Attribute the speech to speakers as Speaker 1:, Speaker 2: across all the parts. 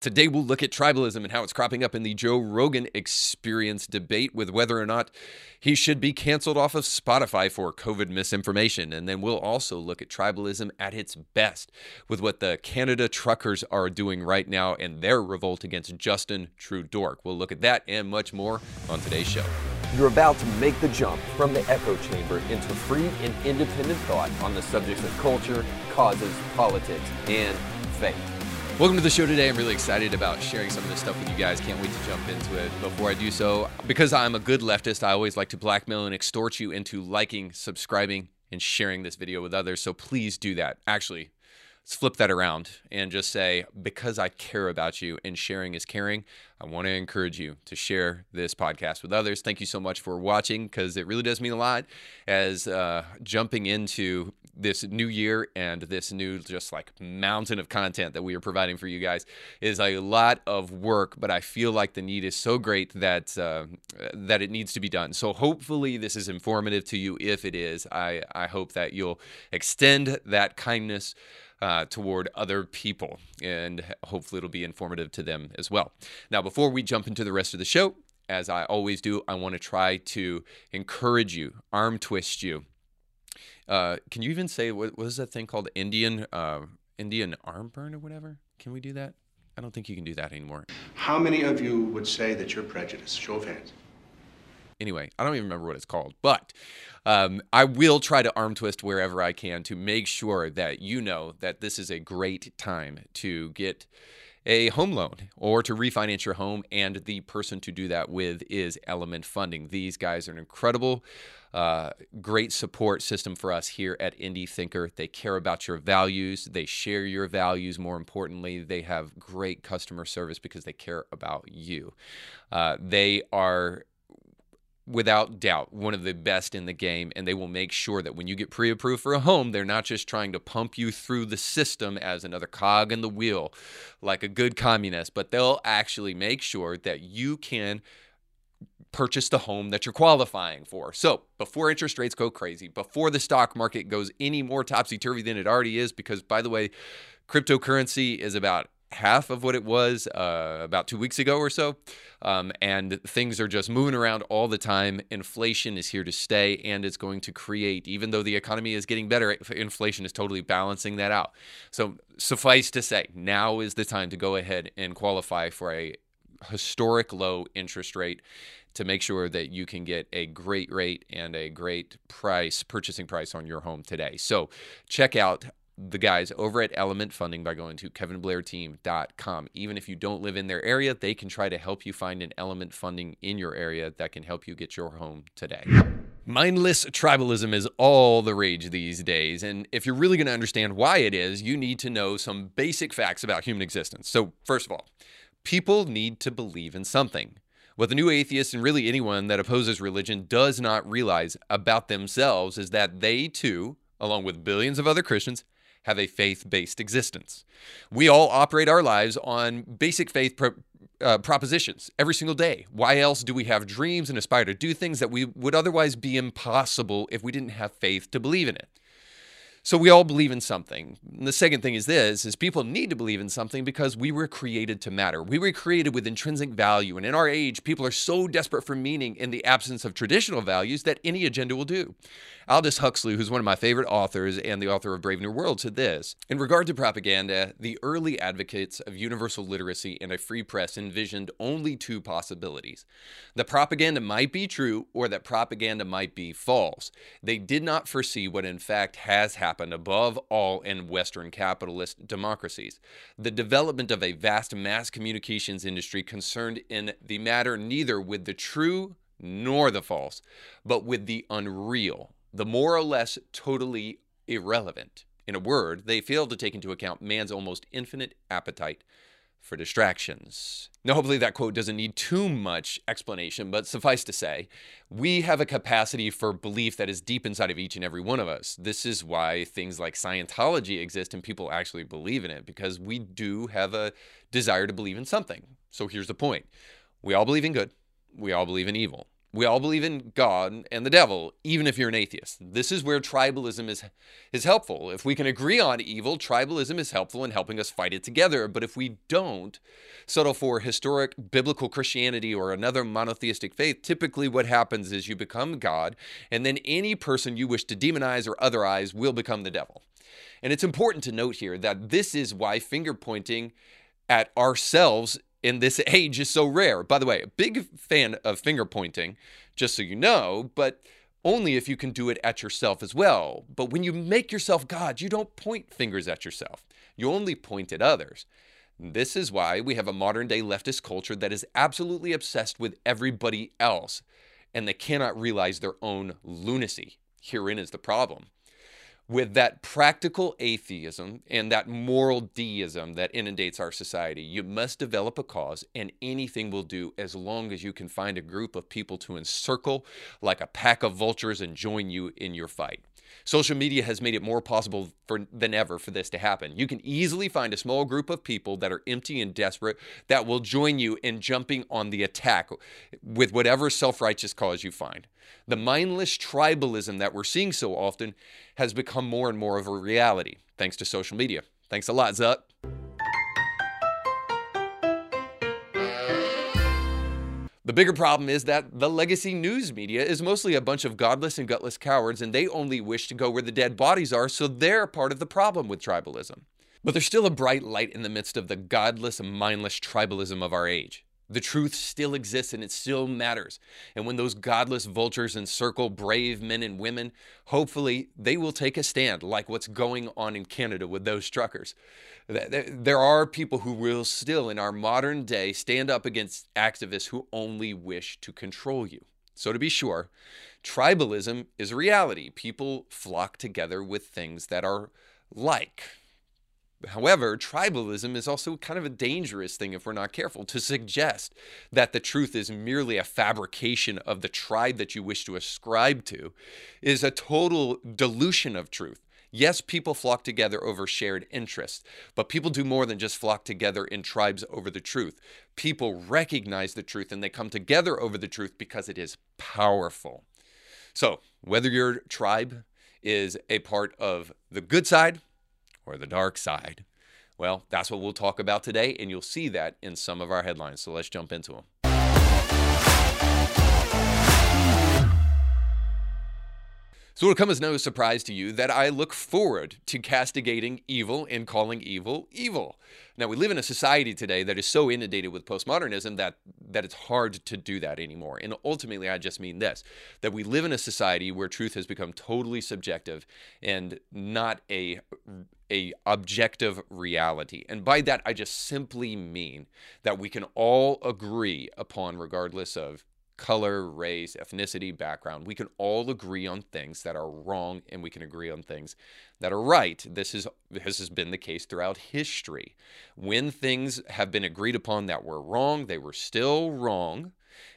Speaker 1: Today, we'll look at tribalism and how it's cropping up in the Joe Rogan experience debate with whether or not he should be canceled off of Spotify for COVID misinformation. And then we'll also look at tribalism at its best with what the Canada truckers are doing right now and their revolt against Justin Trudeau. We'll look at that and much more on today's show.
Speaker 2: You're about to make the jump from the echo chamber into free and independent thought on the subjects of culture, causes, politics, and faith.
Speaker 1: Welcome to the show today. I'm really excited about sharing some of this stuff with you guys. Can't wait to jump into it. Before I do so, because I'm a good leftist, I always like to blackmail and extort you into liking, subscribing, and sharing this video with others. So please do that. Actually, let's flip that around and just say, because I care about you and sharing is caring, I want to encourage you to share this podcast with others. Thank you so much for watching because it really does mean a lot as uh, jumping into this new year and this new just like mountain of content that we are providing for you guys is a lot of work but i feel like the need is so great that uh, that it needs to be done so hopefully this is informative to you if it is i i hope that you'll extend that kindness uh, toward other people, and hopefully it'll be informative to them as well. Now, before we jump into the rest of the show, as I always do, I want to try to encourage you, arm twist you. Uh, can you even say what, what is that thing called? Indian uh, Indian arm burn or whatever? Can we do that? I don't think you can do that anymore.
Speaker 3: How many of you would say that you're prejudiced? Show of hands.
Speaker 1: Anyway, I don't even remember what it's called, but um, I will try to arm twist wherever I can to make sure that you know that this is a great time to get a home loan or to refinance your home. And the person to do that with is Element Funding. These guys are an incredible, uh, great support system for us here at Indie Thinker. They care about your values, they share your values. More importantly, they have great customer service because they care about you. Uh, they are without doubt one of the best in the game and they will make sure that when you get pre-approved for a home they're not just trying to pump you through the system as another cog in the wheel like a good communist but they'll actually make sure that you can purchase the home that you're qualifying for. So, before interest rates go crazy, before the stock market goes any more topsy turvy than it already is, because by the way, cryptocurrency is about half of what it was uh, about two weeks ago or so. Um, and things are just moving around all the time. Inflation is here to stay and it's going to create, even though the economy is getting better, inflation is totally balancing that out. So, suffice to say, now is the time to go ahead and qualify for a historic low interest rate to make sure that you can get a great rate and a great price, purchasing price on your home today. So check out the guys over at Element Funding by going to kevinblairteam.com. Even if you don't live in their area, they can try to help you find an Element Funding in your area that can help you get your home today. Mindless tribalism is all the rage these days, and if you're really going to understand why it is, you need to know some basic facts about human existence. So, first of all, people need to believe in something. What the new atheist and really anyone that opposes religion does not realize about themselves is that they too, along with billions of other Christians, have a faith based existence. We all operate our lives on basic faith pro- uh, propositions every single day. Why else do we have dreams and aspire to do things that we would otherwise be impossible if we didn't have faith to believe in it? So we all believe in something. And the second thing is this is people need to believe in something because we were created to matter. We were created with intrinsic value and in our age people are so desperate for meaning in the absence of traditional values that any agenda will do. Aldous Huxley, who's one of my favorite authors and the author of Brave New World, said this In regard to propaganda, the early advocates of universal literacy and a free press envisioned only two possibilities. The propaganda might be true or that propaganda might be false. They did not foresee what in fact has happened above all in Western capitalist democracies the development of a vast mass communications industry concerned in the matter neither with the true nor the false, but with the unreal the more or less totally irrelevant. In a word, they fail to take into account man's almost infinite appetite for distractions. Now, hopefully, that quote doesn't need too much explanation, but suffice to say, we have a capacity for belief that is deep inside of each and every one of us. This is why things like Scientology exist and people actually believe in it, because we do have a desire to believe in something. So here's the point we all believe in good, we all believe in evil. We all believe in God and the devil, even if you're an atheist. This is where tribalism is, is helpful. If we can agree on evil, tribalism is helpful in helping us fight it together. But if we don't settle for historic biblical Christianity or another monotheistic faith, typically what happens is you become God, and then any person you wish to demonize or otherize will become the devil. And it's important to note here that this is why finger pointing at ourselves in this age is so rare. By the way, a big fan of finger pointing, just so you know, but only if you can do it at yourself as well. But when you make yourself God, you don't point fingers at yourself, you only point at others. This is why we have a modern day leftist culture that is absolutely obsessed with everybody else and they cannot realize their own lunacy. Herein is the problem with that practical atheism and that moral deism that inundates our society. You must develop a cause, and anything will do as long as you can find a group of people to encircle like a pack of vultures and join you in your fight. Social media has made it more possible for, than ever for this to happen. You can easily find a small group of people that are empty and desperate that will join you in jumping on the attack with whatever self righteous cause you find. The mindless tribalism that we're seeing so often has become more and more of a reality thanks to social media. Thanks a lot, Zuck. The bigger problem is that the legacy news media is mostly a bunch of godless and gutless cowards, and they only wish to go where the dead bodies are, so they're part of the problem with tribalism. But there's still a bright light in the midst of the godless, mindless tribalism of our age. The truth still exists and it still matters. And when those godless vultures encircle brave men and women, hopefully they will take a stand, like what's going on in Canada with those truckers. There are people who will still, in our modern day, stand up against activists who only wish to control you. So, to be sure, tribalism is reality. People flock together with things that are like. However, tribalism is also kind of a dangerous thing if we're not careful. To suggest that the truth is merely a fabrication of the tribe that you wish to ascribe to is a total dilution of truth. Yes, people flock together over shared interests, but people do more than just flock together in tribes over the truth. People recognize the truth and they come together over the truth because it is powerful. So, whether your tribe is a part of the good side or the dark side? Well, that's what we'll talk about today, and you'll see that in some of our headlines. So let's jump into them. So it'll come as no surprise to you that I look forward to castigating evil and calling evil evil. Now we live in a society today that is so inundated with postmodernism that that it's hard to do that anymore. And ultimately I just mean this that we live in a society where truth has become totally subjective and not a a objective reality. And by that I just simply mean that we can all agree upon regardless of color, race, ethnicity, background. We can all agree on things that are wrong and we can agree on things that are right. This is this has been the case throughout history. When things have been agreed upon that were wrong, they were still wrong.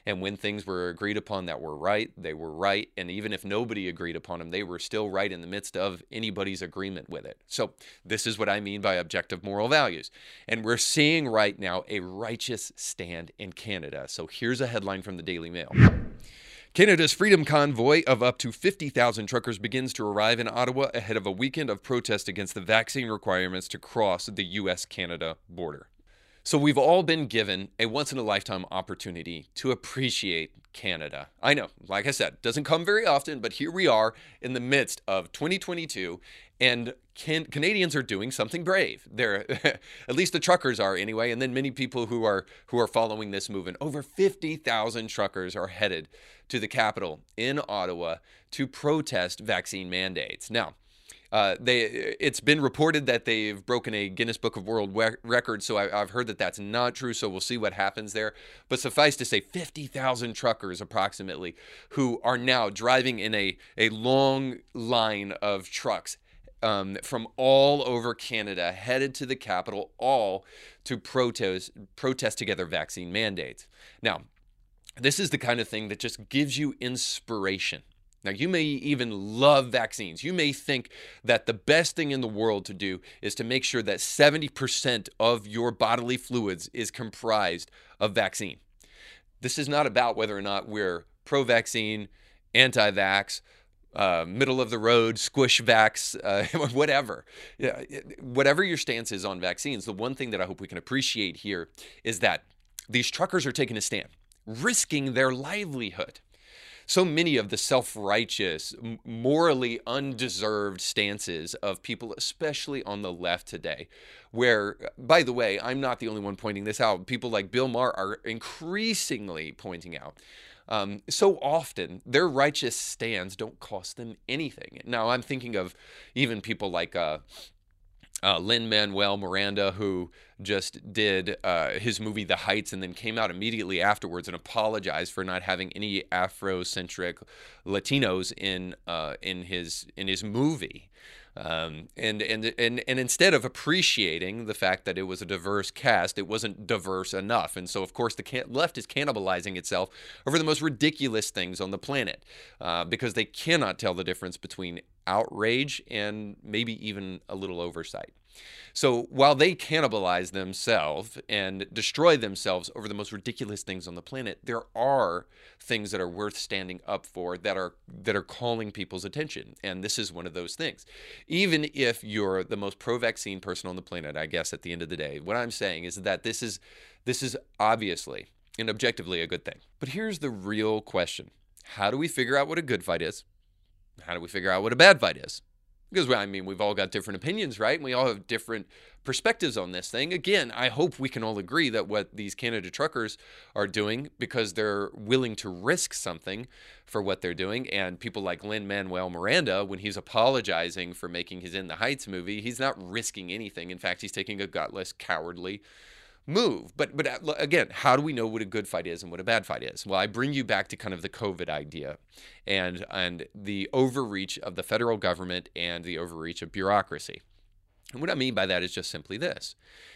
Speaker 1: And when things were agreed upon that were right, they were right. And even if nobody agreed upon them, they were still right in the midst of anybody's agreement with it. So, this is what I mean by objective moral values. And we're seeing right now a righteous stand in Canada. So, here's a headline from the Daily Mail. Canada's Freedom Convoy of up to 50,000 truckers begins to arrive in Ottawa ahead of a weekend of protest against the vaccine requirements to cross the US Canada border. So we've all been given a once in a lifetime opportunity to appreciate Canada. I know, like I said, doesn't come very often, but here we are in the midst of 2022 and can, Canadians are doing something brave. They're at least the truckers are anyway, and then many people who are who are following this movement. Over 50,000 truckers are headed to the capital in Ottawa to protest vaccine mandates. Now, uh, they it's been reported that they've broken a Guinness Book of World Records, so I, have heard that that's not true. So we'll see what happens there. But suffice to say, 50,000 truckers approximately who are now driving in a a long line of trucks um, from all over Canada headed to the capital, all to protest protest together vaccine mandates. Now, this is the kind of thing that just gives you inspiration. Now, you may even love vaccines. You may think that the best thing in the world to do is to make sure that 70% of your bodily fluids is comprised of vaccine. This is not about whether or not we're pro vaccine, anti vax, uh, middle of the road, squish vax, uh, whatever. Yeah, whatever your stance is on vaccines, the one thing that I hope we can appreciate here is that these truckers are taking a stand, risking their livelihood. So many of the self righteous, morally undeserved stances of people, especially on the left today, where, by the way, I'm not the only one pointing this out. People like Bill Maher are increasingly pointing out um, so often their righteous stands don't cost them anything. Now I'm thinking of even people like uh, uh, Lin Manuel Miranda, who just did uh, his movie The Heights and then came out immediately afterwards and apologized for not having any Afrocentric Latinos in uh, in his in his movie. Um, and, and and and instead of appreciating the fact that it was a diverse cast, it wasn't diverse enough. And so, of course, the can- left is cannibalizing itself over the most ridiculous things on the planet uh, because they cannot tell the difference between outrage and maybe even a little oversight. So while they cannibalize themselves and destroy themselves over the most ridiculous things on the planet, there are things that are worth standing up for that are that are calling people's attention. And this is one of those things. Even if you're the most pro-vaccine person on the planet, I guess at the end of the day, what I'm saying is that this is this is obviously and objectively a good thing. But here's the real question. How do we figure out what a good fight is? How do we figure out what a bad fight is? Because I mean we've all got different opinions, right? And we all have different perspectives on this thing. Again, I hope we can all agree that what these Canada truckers are doing because they're willing to risk something for what they're doing and people like Lin Manuel Miranda when he's apologizing for making his In the Heights movie, he's not risking anything. In fact, he's taking a gutless, cowardly move. But but uh, again, how do we know what a good fight is and what a bad fight is? Well, I bring you back to kind of the COVID idea and and the overreach of the federal government and the overreach of bureaucracy. And what I mean by that is just simply this.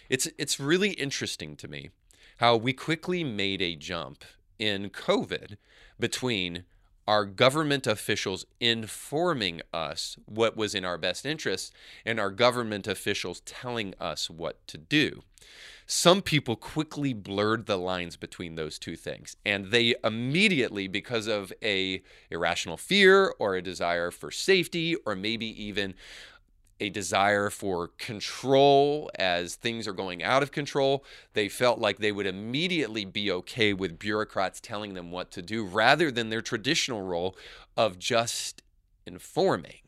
Speaker 1: It's it's really interesting to me how we quickly made a jump in COVID between our government officials informing us what was in our best interest and our government officials telling us what to do. Some people quickly blurred the lines between those two things, and they immediately, because of a irrational fear or a desire for safety, or maybe even a desire for control as things are going out of control. They felt like they would immediately be okay with bureaucrats telling them what to do rather than their traditional role of just informing.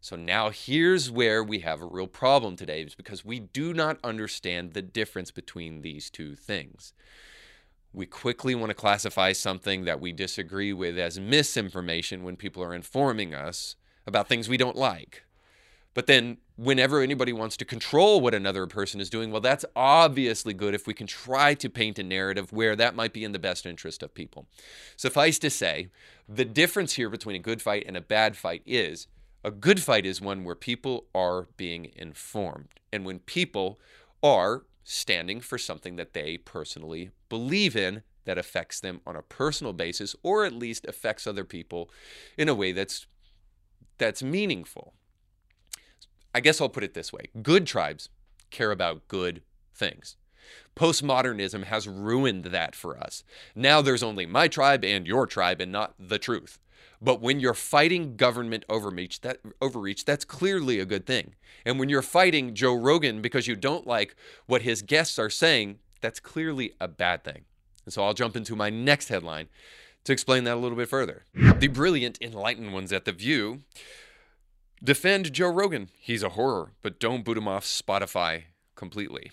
Speaker 1: So now here's where we have a real problem today is because we do not understand the difference between these two things. We quickly want to classify something that we disagree with as misinformation when people are informing us about things we don't like. But then, whenever anybody wants to control what another person is doing, well, that's obviously good if we can try to paint a narrative where that might be in the best interest of people. Suffice to say, the difference here between a good fight and a bad fight is a good fight is one where people are being informed and when people are standing for something that they personally believe in that affects them on a personal basis or at least affects other people in a way that's that's meaningful. I guess I'll put it this way. Good tribes care about good things. Postmodernism has ruined that for us. Now there's only my tribe and your tribe and not the truth. But when you're fighting government overreach, that overreach, that's clearly a good thing. And when you're fighting Joe Rogan because you don't like what his guests are saying, that's clearly a bad thing. And so I'll jump into my next headline to explain that a little bit further. The brilliant, enlightened ones at The View defend Joe Rogan. He's a horror, but don't boot him off Spotify completely.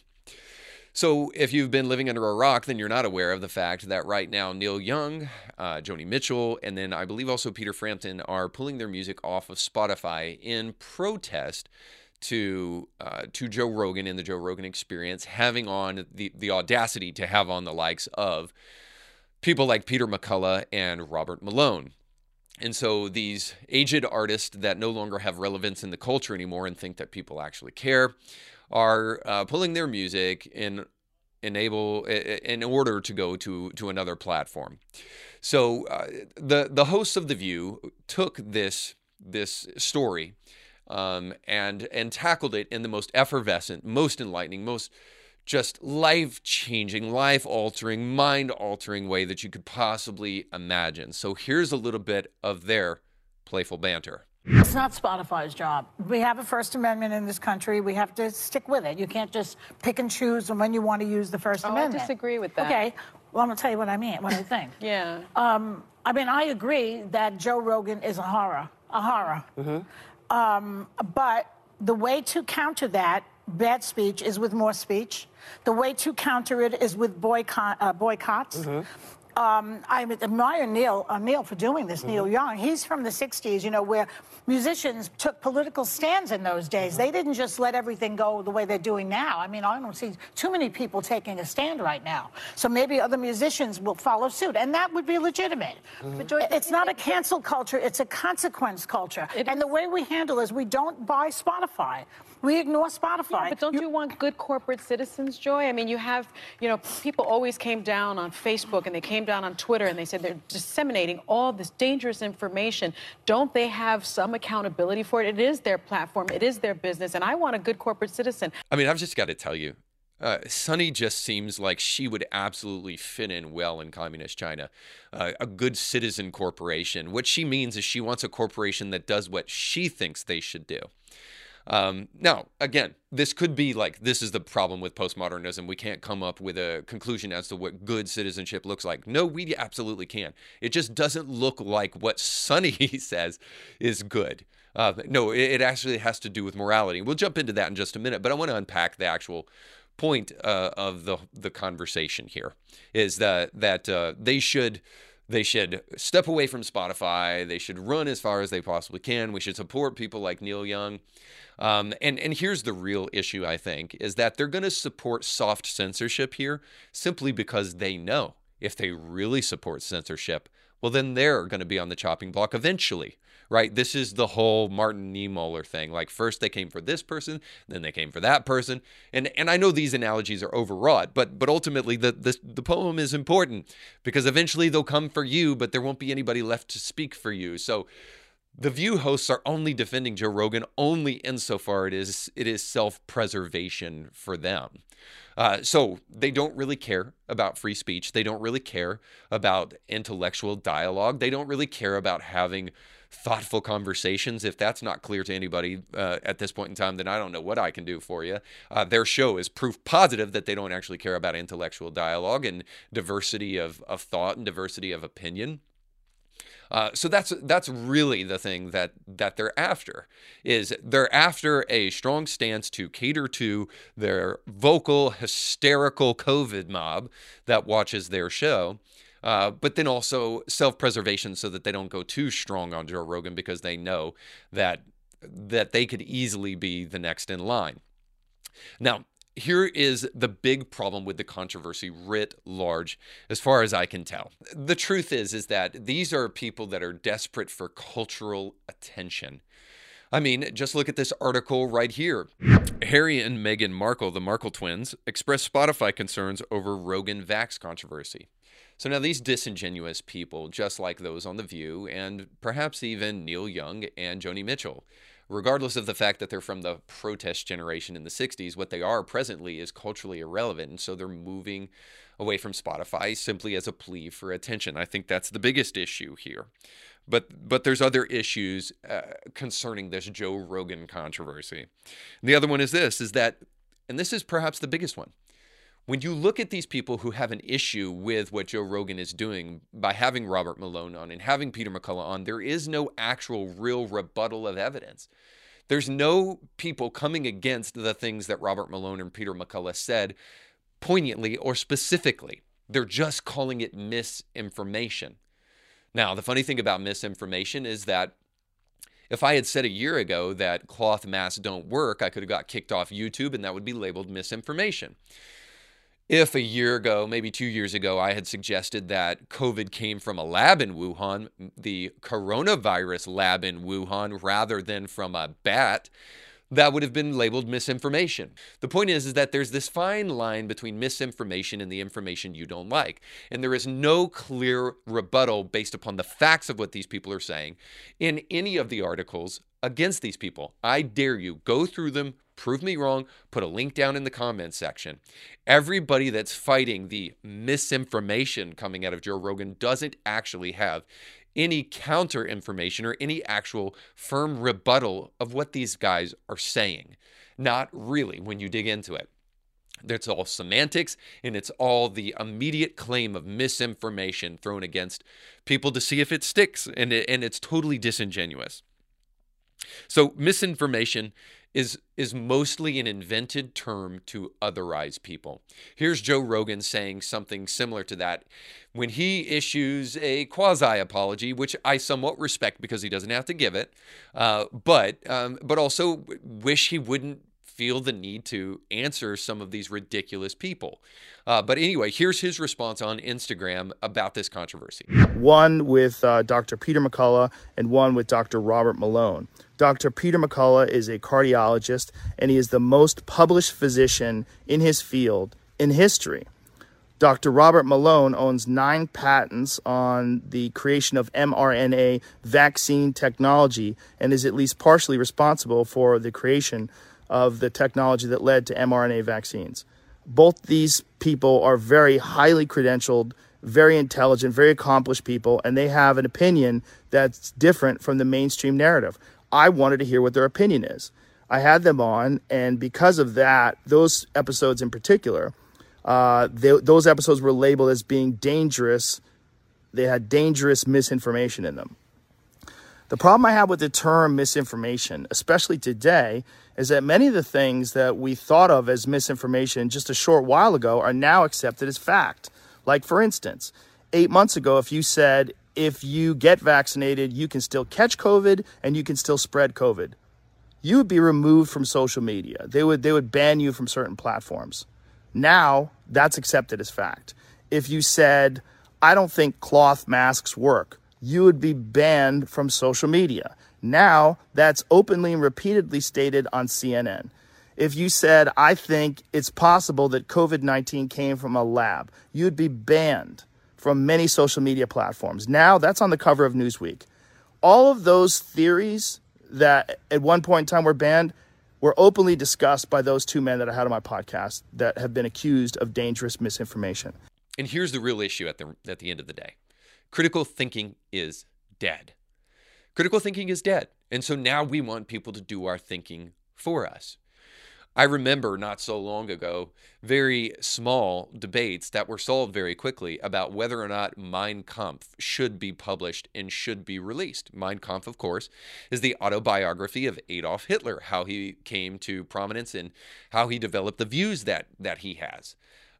Speaker 1: So, if you've been living under a rock, then you're not aware of the fact that right now Neil Young, uh, Joni Mitchell, and then I believe also Peter Frampton are pulling their music off of Spotify in protest to uh, to Joe Rogan and the Joe Rogan Experience, having on the the audacity to have on the likes of people like Peter McCullough and Robert Malone. And so these aged artists that no longer have relevance in the culture anymore and think that people actually care are uh, pulling their music in enable in order to go to to another platform. So uh, the the hosts of the View took this this story um, and and tackled it in the most effervescent, most enlightening, most just life changing, life altering, mind altering way that you could possibly imagine. So here's a little bit of their playful banter.
Speaker 4: It's not Spotify's job. We have a First Amendment in this country. We have to stick with it. You can't just pick and choose when you want to use the First
Speaker 5: Oh, I disagree with that.
Speaker 4: Okay. Well, I'm going to tell you what I mean, what I think.
Speaker 5: Yeah.
Speaker 4: Um, I mean, I agree that Joe Rogan is a horror, a horror. Um, but the way to counter that bad speech is with more speech. The way to counter it is with boycott, uh, boycotts. Um, I admire Neil uh, Neil for doing this. Neil Young, he's from the '60s, you know, where musicians took political stands in those days. They didn't just let everything go the way they're doing now. I mean, I don't see too many people taking a stand right now. So maybe other musicians will follow suit, and that would be legitimate. But Joy, it's not a cancel culture; it's a consequence culture. and the way we handle is we don't buy Spotify. We ignore Spotify.
Speaker 5: But don't you, want good corporate citizens, Joy? I mean, you have, you know, people always came down on Facebook and they came down on Twitter and they said they're disseminating all this dangerous information. Don't they have some accountability for it? It is their platform, it is their business, and I want a good corporate citizen.
Speaker 1: I mean, I've just got to tell you, uh, Sunny just seems like she would absolutely fit in well in communist China. Uh, a good citizen corporation. What she means is she wants a corporation that does what she thinks they should do. Um, now, again, this could be like this is the problem with postmodernism. We can't come up with a conclusion as to what good citizenship looks like. No, we absolutely can. It just doesn't look like what Sunny says is good. Uh, no, it, it actually has to do with morality. We'll jump into that in just a minute, but I want to unpack the actual point uh, of the the conversation here. Is that that uh, they should they should step away from Spotify. They should run as far as they possibly can. We should support people like Neil Young. Um, and and here's the real issue. I think is that they're going to support soft censorship here simply because they know if they really support censorship, well then they're going to be on the chopping block eventually. Right? This is the whole Martin Niemöller thing. Like first they came for this person, then they came for that person. And and I know these analogies are overwrought, but but ultimately the the, the poem is important because eventually they'll come for you, but there won't be anybody left to speak for you. So the View hosts are only defending Joe Rogan only insofar it is it is self-preservation for them. Uh, so they don't really care about free speech. They don't really care about intellectual dialogue. They don't really care about having thoughtful conversations. If that's not clear to anybody uh, at this point in time, then I don't know what I can do for you. Uh, their show is proof positive that they don't actually care about intellectual dialogue and diversity of, of thought and diversity of opinion. Uh, so that's that's really the thing that that they're after is they're after a strong stance to cater to their vocal hysterical COVID mob that watches their show. Uh, but then also self-preservation so that they don't go too strong on Joe Rogan because they know that that they could easily be the next in line. Now, here is the big problem with the controversy writ large as far as i can tell the truth is is that these are people that are desperate for cultural attention I mean, just look at this article right here. Harry and Meghan Markle, the Markle twins, express Spotify concerns over Rogan Vax controversy. So now these disingenuous people, just like those on The View, and perhaps even Neil Young and Joni Mitchell, regardless of the fact that they're from the protest generation in the 60s, what they are presently is culturally irrelevant. And so they're moving away from Spotify simply as a plea for attention. I think that's the biggest issue here. But but there's other issues uh, concerning this Joe Rogan controversy. And the other one is this is that and this is perhaps the biggest one. When you look at these people who have an issue with what Joe Rogan is doing by having Robert Malone on and having Peter McCullough on, there is no actual real rebuttal of evidence. There's no people coming against the things that Robert Malone and Peter McCullough said poignantly or specifically. They're just calling it misinformation. Now, the funny thing about misinformation is that if I had said a year ago that cloth masks don't work, I could have got kicked off YouTube and that would be labeled misinformation. If a year ago, maybe two years ago, I had suggested that COVID came from a lab in Wuhan, the coronavirus lab in Wuhan, rather than from a bat, that would have been labeled misinformation. The point is, is that there's this fine line between misinformation and the information you don't like. And there is no clear rebuttal based upon the facts of what these people are saying in any of the articles against these people. I dare you, go through them, prove me wrong, put a link down in the comments section. Everybody that's fighting the misinformation coming out of Joe Rogan doesn't actually have any counter information or any actual firm rebuttal of what these guys are saying. Not really when you dig into it. It's all semantics and it's all the immediate claim of misinformation thrown against people to see if it sticks, and, it, and it's totally disingenuous. So, misinformation is is mostly an invented term to otherize people. Here's Joe Rogan saying something similar to that when he issues a quasi apology, which I somewhat respect because he doesn't have to give it, uh, but um, but also wish he wouldn't feel the need to answer some of these ridiculous people. Uh, but anyway, here's his response on Instagram about this controversy.
Speaker 6: One with uh, Dr. Peter McCullough and one with Dr. Robert Malone. Dr. Peter McCullough is a cardiologist and he is the most published physician in his field in history. Dr. Robert Malone owns nine patents on the creation of mRNA vaccine technology and is at least partially responsible for the creation of the technology that led to mRNA vaccines. Both these people are very highly credentialed, very intelligent, very accomplished people, and they have an opinion that's different from the mainstream narrative. I wanted to hear what their opinion is. I had them on, and because of that, those episodes in particular, uh, they, those episodes were labeled as being dangerous. They had dangerous misinformation in them. The problem I have with the term misinformation, especially today, is that many of the things that we thought of as misinformation just a short while ago are now accepted as fact. Like, for instance, eight months ago, if you said if you get vaccinated, you can still catch COVID and you can still spread COVID. You would be removed from social media. They would they would ban you from certain platforms. Now that's accepted as fact. If you said, I don't think cloth masks work, you would be banned from social media. Now that's openly and repeatedly stated on CNN. If you said, I think it's possible that COVID 19 came from a lab, you'd be banned from many social media platforms. Now that's on the cover of Newsweek. All of those theories that at one point in time were banned were openly discussed by those two men that I had on my podcast that have been accused of dangerous misinformation.
Speaker 1: And here's the real issue at the at the end of the day. Critical thinking is dead. Critical thinking is dead. And so now we want people to do our thinking for us. I remember not so long ago very small debates that were solved very quickly about whether or not Mein Kampf should be published and should be released. Mein Kampf, of course, is the autobiography of Adolf Hitler, how he came to prominence and how he developed the views that that he has.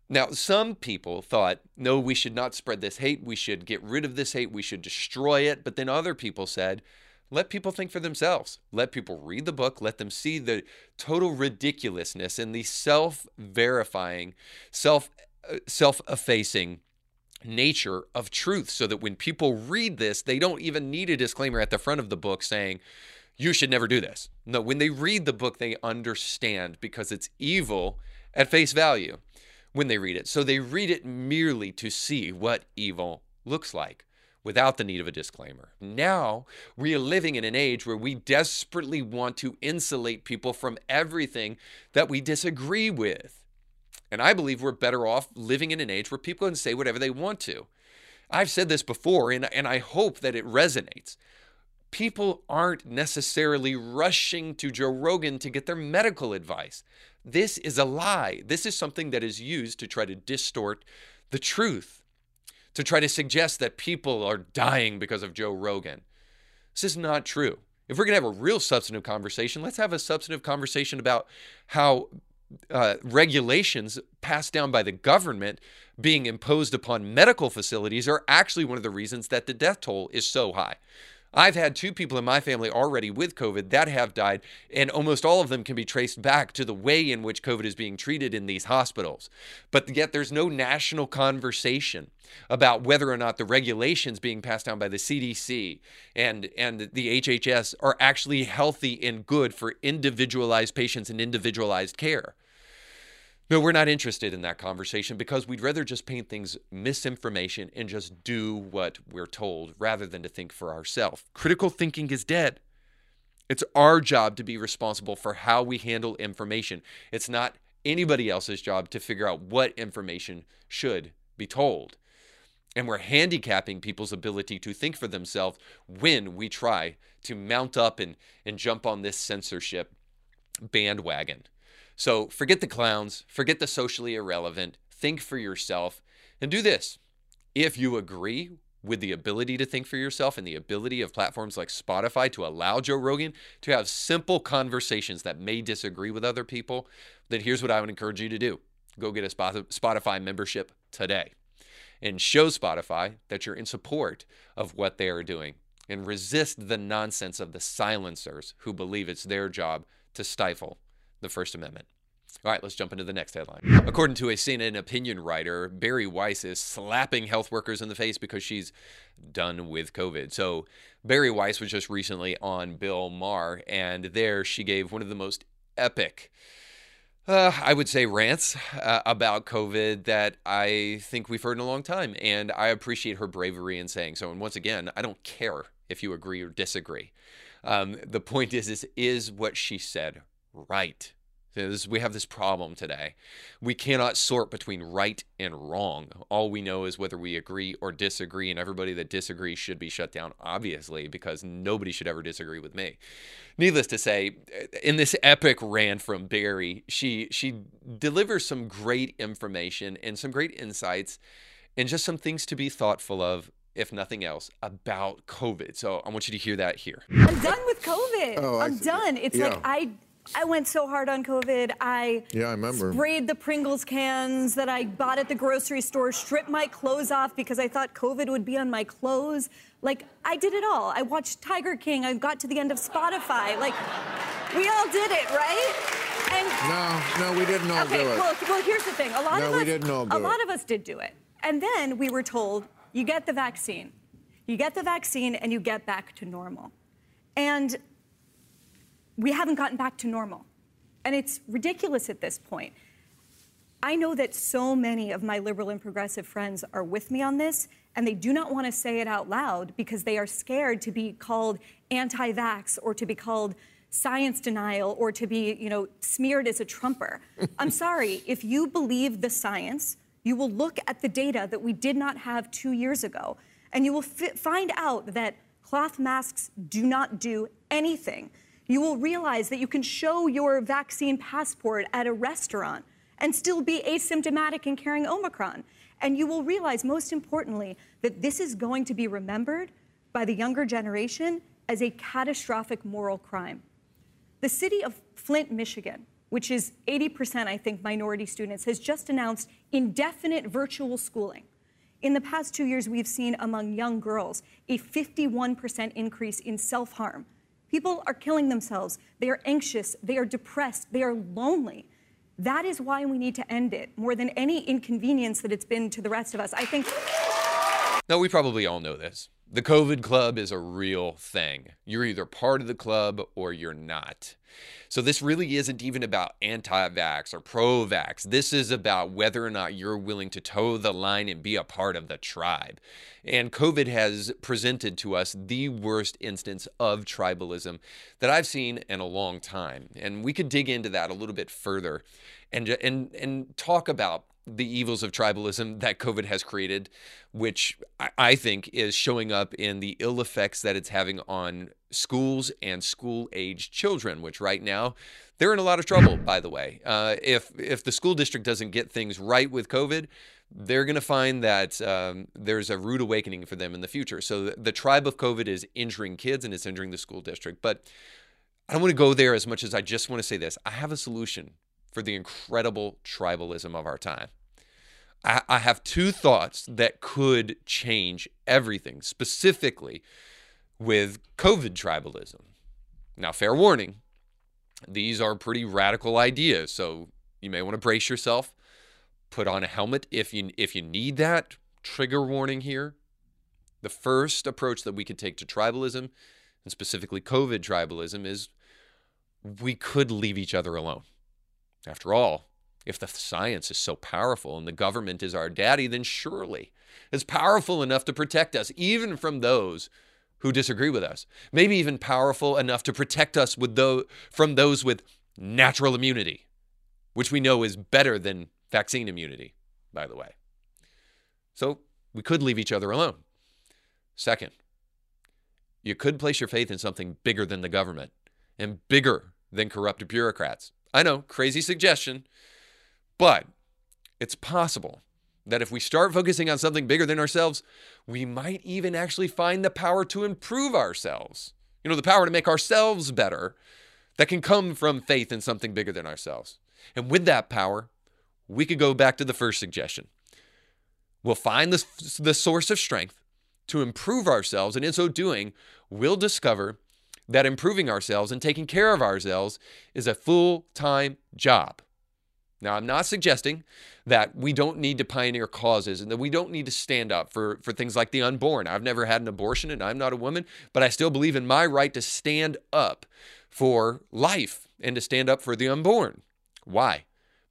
Speaker 1: Now, some people thought, no, we should not spread this hate. We should get rid of this hate. We should destroy it. But then other people said, let people think for themselves. Let people read the book. Let them see the total ridiculousness and the self-verifying, self uh, self-effacing nature of truth so that when people read this, they don't even need a disclaimer at the front of the book saying, you should never do this. No, when they read the book, they understand because it's evil at face value when they read it. So they read it merely to see what evil looks like without the need of a disclaimer. Now, we are living in an age where we desperately want to insulate people from everything that we disagree with. And I believe we're better off living in an age where people can say whatever they want to. I've said this before, and, and I hope that it resonates. People aren't necessarily rushing to Joe Rogan to get their medical advice. This is a lie. This is something that is used to try to distort the truth to try to suggest that people are dying because of Joe Rogan. This is not true. If we're going to have a real substantive conversation, let's have a substantive conversation about how uh, regulations passed down by the government being imposed upon medical facilities are actually one of the reasons that the death toll is so high. I've had two people in my family already with COVID that have died, and almost all of them can be traced back to the way in which COVID is being treated in these hospitals. But yet, there's no national conversation about whether or not the regulations being passed down by the CDC and, and the HHS are actually healthy and good for individualized patients and individualized care. No, we're not interested in that conversation because we'd rather just paint things misinformation and just do what we're told rather than to think for ourselves. Critical thinking is dead. It's our job to be responsible for how we handle information. It's not anybody else's job to figure out what information should be told. And we're handicapping people's ability to think for themselves when we try to mount up and, and jump on this censorship bandwagon. So forget the clowns, forget the socially irrelevant, think for yourself, and do this. If you agree with the ability to think for yourself and the ability of platforms like Spotify to allow Joe Rogan to have simple conversations that may disagree with other people, then here's what I would encourage you to do go get a Spotify membership today and show Spotify that you're in support of what they are doing and resist the nonsense of the silencers who believe it's their job to stifle the First Amendment. All right, let's jump into the next headline. According to a CNN opinion writer, Bari Weiss is slapping health workers in the face because she's done with COVID. So, Bari Weiss was just recently on Bill Maher, and there she gave one of the most epic, uh, I would say, rants uh, about COVID that I think we've heard in a long time. And I appreciate her bravery in saying so. And once again, I don't care if you agree or disagree. Um, the point is, is, is what she said right. we have this problem today. We cannot sort between right and wrong. All we know is whether we agree or disagree, and everybody that disagrees should be shut down, obviously, because nobody should ever disagree with me. Needless to say, in this epic rant from Bari, she she delivers some great information and some great insights, and just some things to be thoughtful of if nothing else, about COVID. So I want you to hear that here.
Speaker 7: I'm done with COVID. Oh, I'm done. It's yeah. like I I went so hard on COVID. I
Speaker 8: yeah, I remember.
Speaker 7: sprayed the Pringles cans that I bought at the grocery store, stripped my clothes off because I thought COVID would be on my clothes. Like I did it all. I watched Tiger King. I got to the end of Spotify. Like we all did it, right?
Speaker 8: And no, no, we didn't all
Speaker 7: okay,
Speaker 8: do it.
Speaker 7: Well, well, here's the thing. A lot
Speaker 8: no,
Speaker 7: of us,
Speaker 8: we didn't all do
Speaker 7: a lot of us did do it, and then we were told, you get the vaccine, you get the vaccine, and you get back to normal. And we haven't gotten back to normal. And it's ridiculous at this point. I know that so many of my liberal and progressive friends are with me on this, and they do not want to say it out loud because they are scared to be called anti vax or to be called science denial or to be, you know, smeared as a Trumper. I'm sorry, if you believe the science, you will look at the data that we did not have two years ago, and you will fi- find out that cloth masks do not do anything you will realize that you can show your vaccine passport at a restaurant and still be asymptomatic and carrying Omicron. And you will realize, most importantly, that this is going to be remembered by the younger generation as a catastrophic moral crime. The city of Flint, Michigan, which is 80%, I think, minority students, has just announced indefinite virtual schooling. In the past two years, we've seen among young girls a 51% increase in self harm People are killing themselves. They are anxious. They are depressed. They are lonely. That is why we need to end it more than any inconvenience that it's been to the rest of us. I think.
Speaker 1: No, we probably all know this. The COVID club is a real thing. You're either part of the club or you're not. So, this really isn't even about anti vax or pro vax. This is about whether or not you're willing to toe the line and be a part of the tribe. And COVID has presented to us the worst instance of tribalism that I've seen in a long time. And we could dig into that a little bit further and, and, and talk about the evils of tribalism that COVID has created, which I think is showing up in the ill effects that it's having on schools and school age children, which right now they're in a lot of trouble, by the way. Uh, if, if the school district doesn't get things right with COVID, they're going to find that um, there's a rude awakening for them in the future. So the, the tribe of COVID is injuring kids and it's injuring the school district. But I don't want to go there as much as I just want to say this. I have a solution for the incredible tribalism of our time. I, I have two thoughts that could change everything, specifically with COVID tribalism. Now, fair warning, these are pretty radical ideas, so you may want to brace yourself. Put on a helmet if you if you need that. Trigger warning here. The first approach that we could take to tribalism, and specifically COVID tribalism, is we could leave each other alone. After all, if the science is so powerful and the government is our daddy, then surely it's powerful enough to protect us, even from those who disagree with us. Maybe even powerful enough to protect us with those, from those with natural immunity, which we know is better than vaccine immunity, by the way. So we could leave each other alone. Second, you could place your faith in something bigger than the government and bigger than corrupt bureaucrats. I know, crazy suggestion, but it's possible that if we start focusing on something bigger than ourselves, we might even actually find the power to improve ourselves. You know, the power to make ourselves better that can come from faith in something bigger than ourselves. And with that power, we could go back to the first suggestion. We'll find the, the source of strength to improve ourselves, and in so doing, we'll discover that improving ourselves and taking care of ourselves is a full time job. Now, I'm not suggesting that we don't need to pioneer causes and that we don't need to stand up for, for things like the unborn. I've never had an abortion and I'm not a woman, but I still believe in my right to stand up for life and to stand up for the unborn. Why?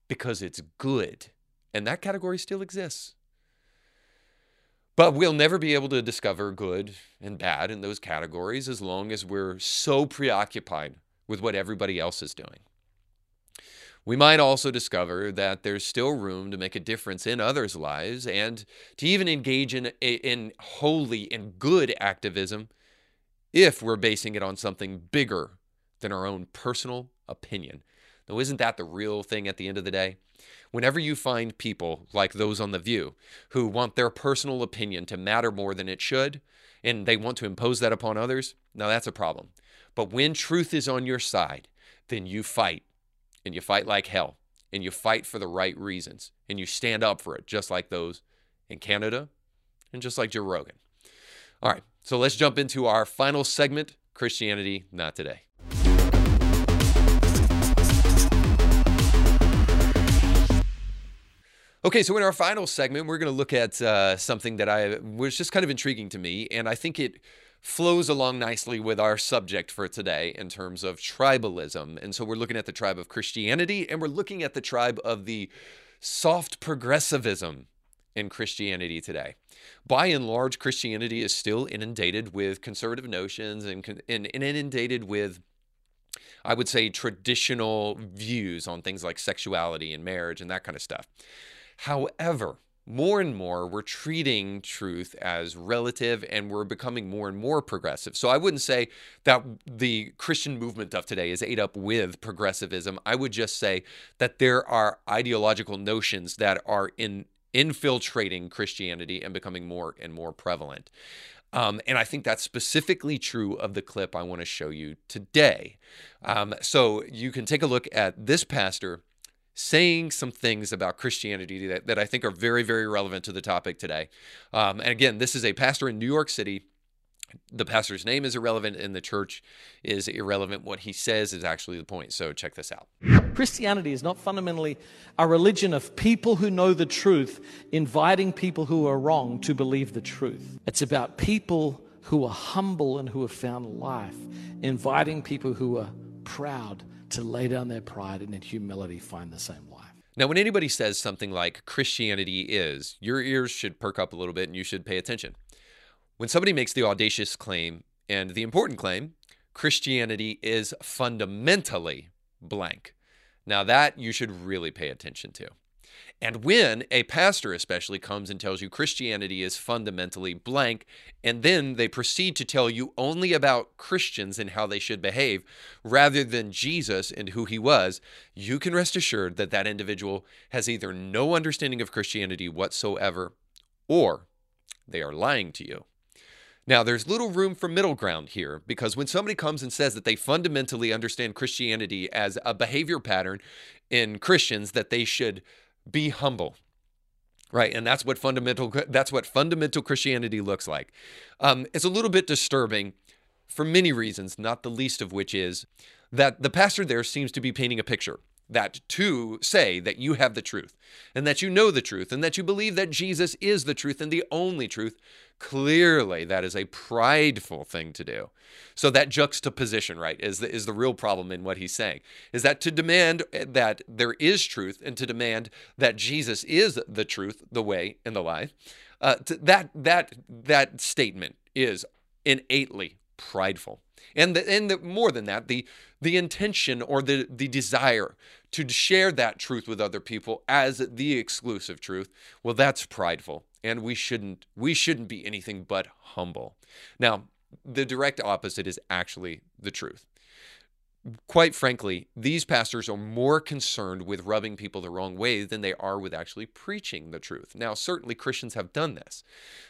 Speaker 1: Because it's good. And that category still exists. But we'll never be able to discover good and bad in those categories as long as we're so preoccupied with what everybody else is doing. We might also discover that there's still room to make a difference in others' lives and to even engage in, in holy and good activism if we're basing it on something bigger than our own personal opinion. Now, isn't that the real thing at the end of the day? Whenever you find people like those on The View who want their personal opinion to matter more than it should, and they want to impose that upon others, now that's a problem. But when truth is on your side, then you fight and you fight like hell and you fight for the right reasons and you stand up for it, just like those in Canada and just like Joe Rogan. All right, so let's jump into our final segment Christianity Not Today. Okay, so in our final segment, we're going to look at uh, something that I was just kind of intriguing to me, and I think it flows along nicely with our subject for today in terms of tribalism. And so we're looking at the tribe of Christianity and we're looking at the tribe of the soft progressivism in Christianity today. By and large, Christianity is still inundated with conservative notions and, and, and inundated with I would say traditional views on things like sexuality and marriage and that kind of stuff. However, more and more we're treating truth as relative and we're becoming more and more progressive. So I wouldn't say that the Christian movement of today is ate up with progressivism. I would just say that there are ideological notions that are in infiltrating Christianity and becoming more and more prevalent. Um, and I think that's specifically true of the clip I want to show you today. Um, so you can take a look at this pastor saying some things about Christianity that, that I think are very, very relevant to the topic today. Um, and again, this is a pastor in New York City. The pastor's name is irrelevant and the church is irrelevant. What he says is actually the point. So check this out.
Speaker 9: Christianity is not fundamentally a religion of people who know the truth, inviting people who are wrong to believe the truth. It's about people who are humble and who have found life, inviting people who are proud to lay down their pride and in humility find the same life.
Speaker 1: Now, when anybody says something like Christianity is, your ears should perk up a little bit and you should pay attention. When somebody makes the audacious claim and the important claim, Christianity is fundamentally blank. Now, that you should really pay attention to. And when a pastor, especially, comes and tells you Christianity is fundamentally blank, and then they proceed to tell you only about Christians and how they should behave rather than Jesus and who he was, you can rest assured that that individual has either no understanding of Christianity whatsoever or they are lying to you. Now, there's little room for middle ground here because when somebody comes and says that they fundamentally understand Christianity as a behavior pattern in Christians that they should be humble right? And that's what fundamental that's what fundamental christianity looks like. Um, it's a little bit disturbing for many reasons, not the least of which is that the pastor there seems to be painting a picture that to say that you have the truth and that you know the truth and that you believe that Jesus is the truth and the only truth, clearly that is a prideful thing to do. So that juxtaposition, right, is the, is the real problem in what he's saying. Is that to demand that there is truth and to demand that Jesus is the truth, the way, and the life, uh, that that that statement is innately prideful. And the, and the, more than that, the the intention or the the desire to share that truth with other people as the exclusive truth, well, that's prideful, and we shouldn't we shouldn't be anything but humble. Now, the direct opposite is actually the truth quite frankly, these pastors are more concerned with rubbing people the wrong way than they are with actually preaching the truth. Now, certainly Christians have done this,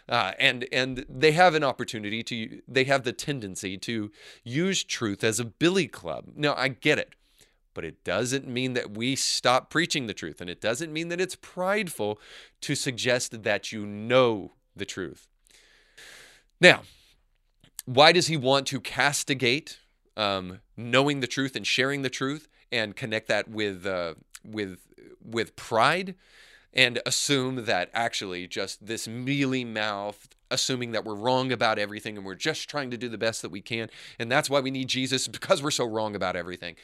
Speaker 1: uh, and and they have an opportunity to. They have the tendency to use truth as a billy club. Now, I get it, but it doesn't mean that we stop preaching the truth, and it doesn't mean that it's prideful to suggest that you know the truth. Now, why does he want to castigate? Um, knowing the truth and sharing the truth and connect that with uh, with with pride and assume that actually just this mealy mouth assuming that we're wrong about everything and we're just trying to do the best that we can and that's why we need Jesus because we're so wrong about everything.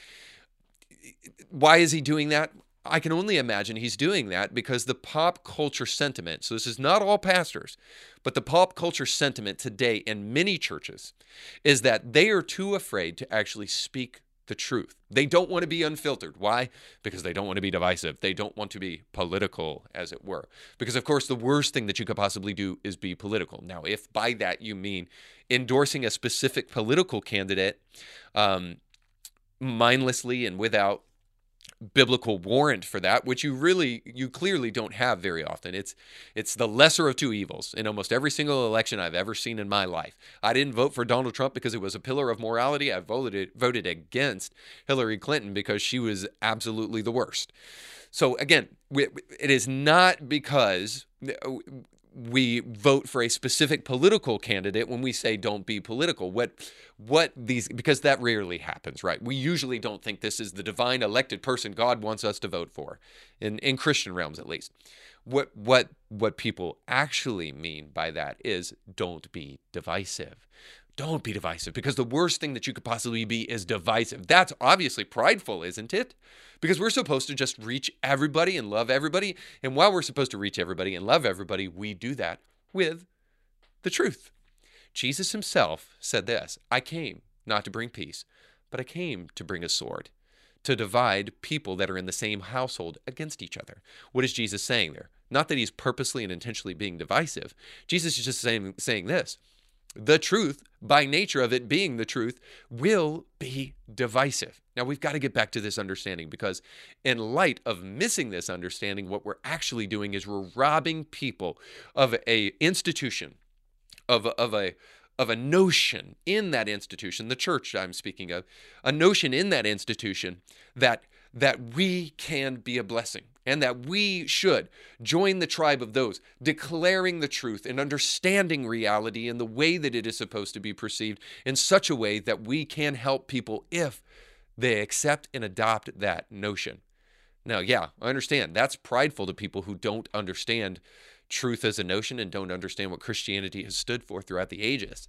Speaker 1: Why is he doing that I can only imagine he's doing that because the pop culture sentiment, so this is not all pastors, but the pop culture sentiment today in many churches is that they are too afraid to actually speak the truth. They don't want to be unfiltered. Why? Because they don't want to be divisive. They don't want to be political, as it were. Because, of course, the worst thing that you could possibly do is be political. Now, if by that you mean endorsing a specific political candidate um, mindlessly and without biblical warrant for that which you really you clearly don't have very often. It's it's the lesser of two evils in almost every single election I've ever seen in my life. I didn't vote for Donald Trump because it was a pillar of morality. I voted voted against Hillary Clinton because she was absolutely the worst. So again it is not because we vote for a specific political candidate when we say don't be political. What what these because that rarely happens right? We usually don't think this is the divine elected person god wants us to vote for in in christian realms at least. What what what people actually mean by that is don't be divisive don't be divisive because the worst thing that you could possibly be is divisive. That's obviously prideful, isn't it? Because we're supposed to just reach everybody and love everybody. And while we're supposed to reach everybody and love everybody, we do that with the truth. Jesus himself said this I came not to bring peace, but I came to bring a sword, to divide people that are in the same household against each other. What is Jesus saying there? Not that he's purposely and intentionally being divisive. Jesus is just saying, saying this the truth, by nature of it being the truth, will be divisive. Now, we've got to get back to this understanding because, in light of missing this understanding, what we're actually doing is we're robbing people of a institution, of a, of a of a notion in that institution, the church I'm speaking of, a notion in that institution that that we can be a blessing and that we should join the tribe of those declaring the truth and understanding reality in the way that it is supposed to be perceived in such a way that we can help people if they accept and adopt that notion. Now, yeah, I understand that's prideful to people who don't understand truth as a notion and don't understand what Christianity has stood for throughout the ages.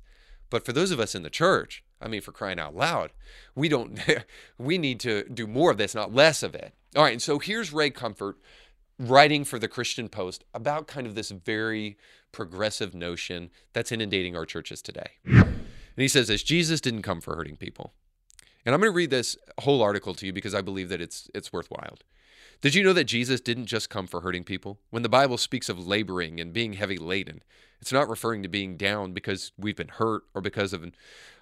Speaker 1: But for those of us in the church, I mean, for crying out loud, we don't, we need to do more of this, not less of it. All right, And so here's Ray Comfort writing for the Christian Post about kind of this very progressive notion that's inundating our churches today. And he says this Jesus didn't come for hurting people. And I'm going to read this whole article to you because I believe that it's it's worthwhile. Did you know that Jesus didn't just come for hurting people? When the Bible speaks of laboring and being heavy laden, it's not referring to being down because we've been hurt or because of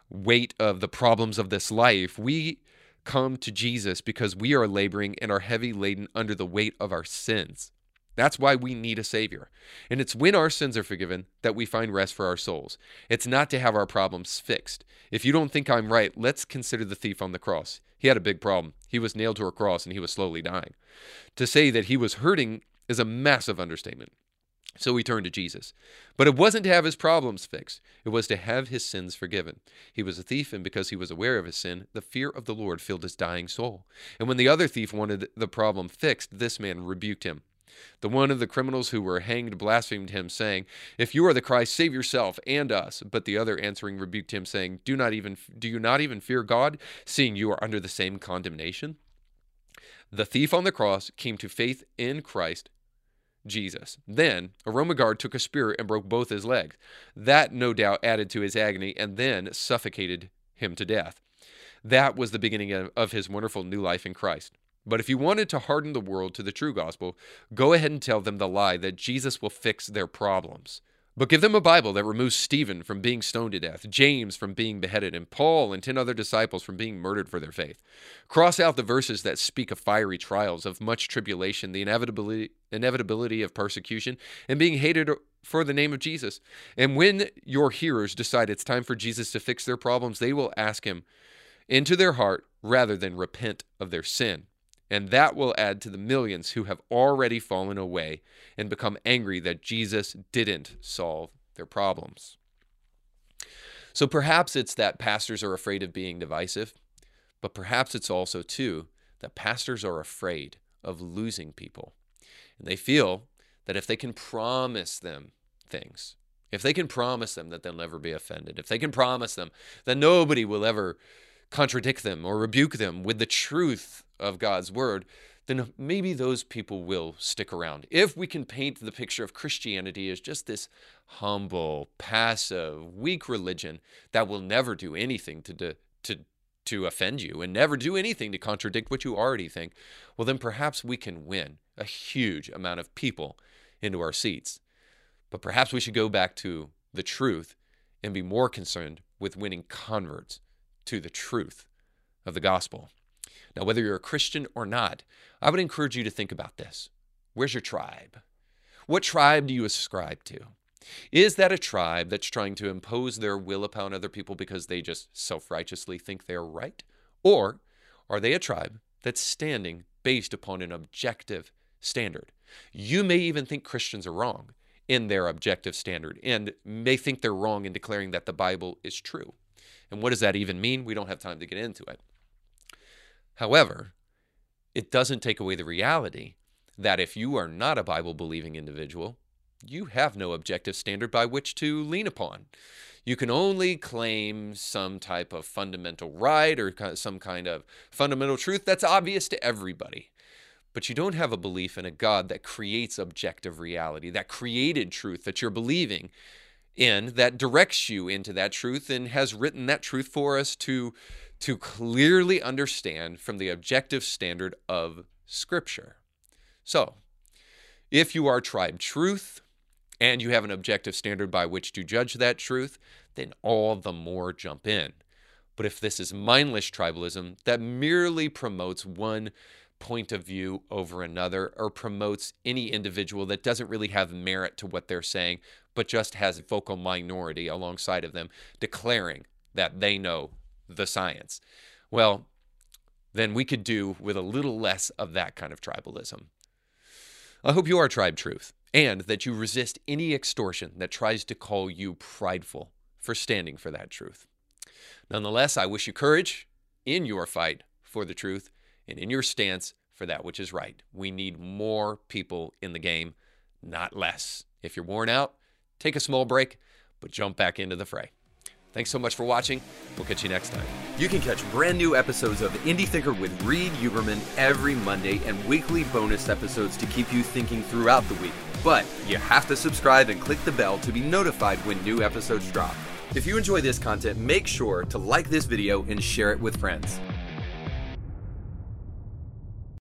Speaker 1: weight of the problems of this life. We come to Jesus because we are laboring and are heavy laden under the weight of our sins. That's why we need a Savior. And it's when our sins are forgiven that we find rest for our souls. It's not to have our problems fixed. If you don't think I'm right, let's consider the thief on the cross. He had a big problem. He was nailed to a cross and he was slowly dying. To say that he was hurting is a massive understatement. So he turned to Jesus. But it wasn't to have his problems fixed, it was to have his sins forgiven. He was a thief, and because he was aware of his sin, the fear of the Lord filled his dying soul. And when the other thief wanted the problem fixed, this man rebuked him. The one of the criminals who were hanged blasphemed him, saying, If you are the Christ, save yourself and us. But the other answering rebuked him, saying, Do not even do you not even fear God, seeing you are under the same condemnation? The thief on the cross came to faith in Christ Jesus. Then a Roman guard took a spear and broke both his legs. That no doubt added to his agony and then suffocated him to death. That was the beginning of, of his wonderful new life in Christ. But if you wanted to harden the world to the true gospel, go ahead and tell them the lie that Jesus will fix their problems. But give them a Bible that removes Stephen from being stoned to death, James from being beheaded, and Paul and 10 other disciples from being murdered for their faith. Cross out the verses that speak of fiery trials, of much tribulation, the inevitability, inevitability of persecution, and being hated for the name of Jesus. And when your hearers decide it's time for Jesus to fix their problems, they will ask him into their heart rather than repent of their sin and that will add to the millions who have already fallen away and become angry that Jesus didn't solve their problems. So perhaps it's that pastors are afraid of being divisive, but perhaps it's also, too, that pastors are afraid of losing people. And they feel that if they can promise them things, if they can promise them that they'll never be offended, if they can promise them that nobody will ever contradict them or rebuke them with the truth of God's word, then maybe those people will stick around. If we can paint the picture of Christianity as just this humble, passive, weak religion that will never do anything to, to, to offend you and never do anything to contradict what you already think, well, then perhaps we can win a huge amount of people into our seats. But perhaps we should go back to the truth and be more concerned with winning converts to the truth of the gospel. Now, whether you're a Christian or not, I would encourage you to think about this. Where's your tribe? What tribe do you ascribe to? Is that a tribe that's trying to impose their will upon other people because they just self righteously think they're right? Or are they a tribe that's standing based upon an objective standard? You may even think Christians are wrong in their objective standard and may think they're wrong in declaring that the Bible is true. And what does that even mean? We don't have time to get into it. However, it doesn't take away the reality that if you are not a Bible believing individual, you have no objective standard by which to lean upon. You can only claim some type of fundamental right or some kind of fundamental truth that's obvious to everybody. But you don't have a belief in a God that creates objective reality, that created truth that you're believing in, that directs you into that truth and has written that truth for us to to clearly understand from the objective standard of Scripture. So, if you are tribe truth and you have an objective standard by which to judge that truth, then all the more jump in. But if this is mindless tribalism that merely promotes one point of view over another or promotes any individual that doesn't really have merit to what they're saying, but just has a vocal minority alongside of them declaring that they know the science. Well, then we could do with a little less of that kind of tribalism. I hope you are tribe truth and that you resist any extortion that tries to call you prideful for standing for that truth. Nonetheless, I wish you courage in your fight for the truth and in your stance for that which is right. We need more people in the game, not less. If you're worn out, take a small break, but jump back into the fray. Thanks so much for watching. We'll catch you next time.
Speaker 2: You can catch brand new episodes of Indie Thinker with Reed Huberman every Monday and weekly bonus episodes to keep you thinking throughout the week. But you have to subscribe and click the bell to be notified when new episodes drop. If you enjoy this content, make sure to like this video and share it with friends.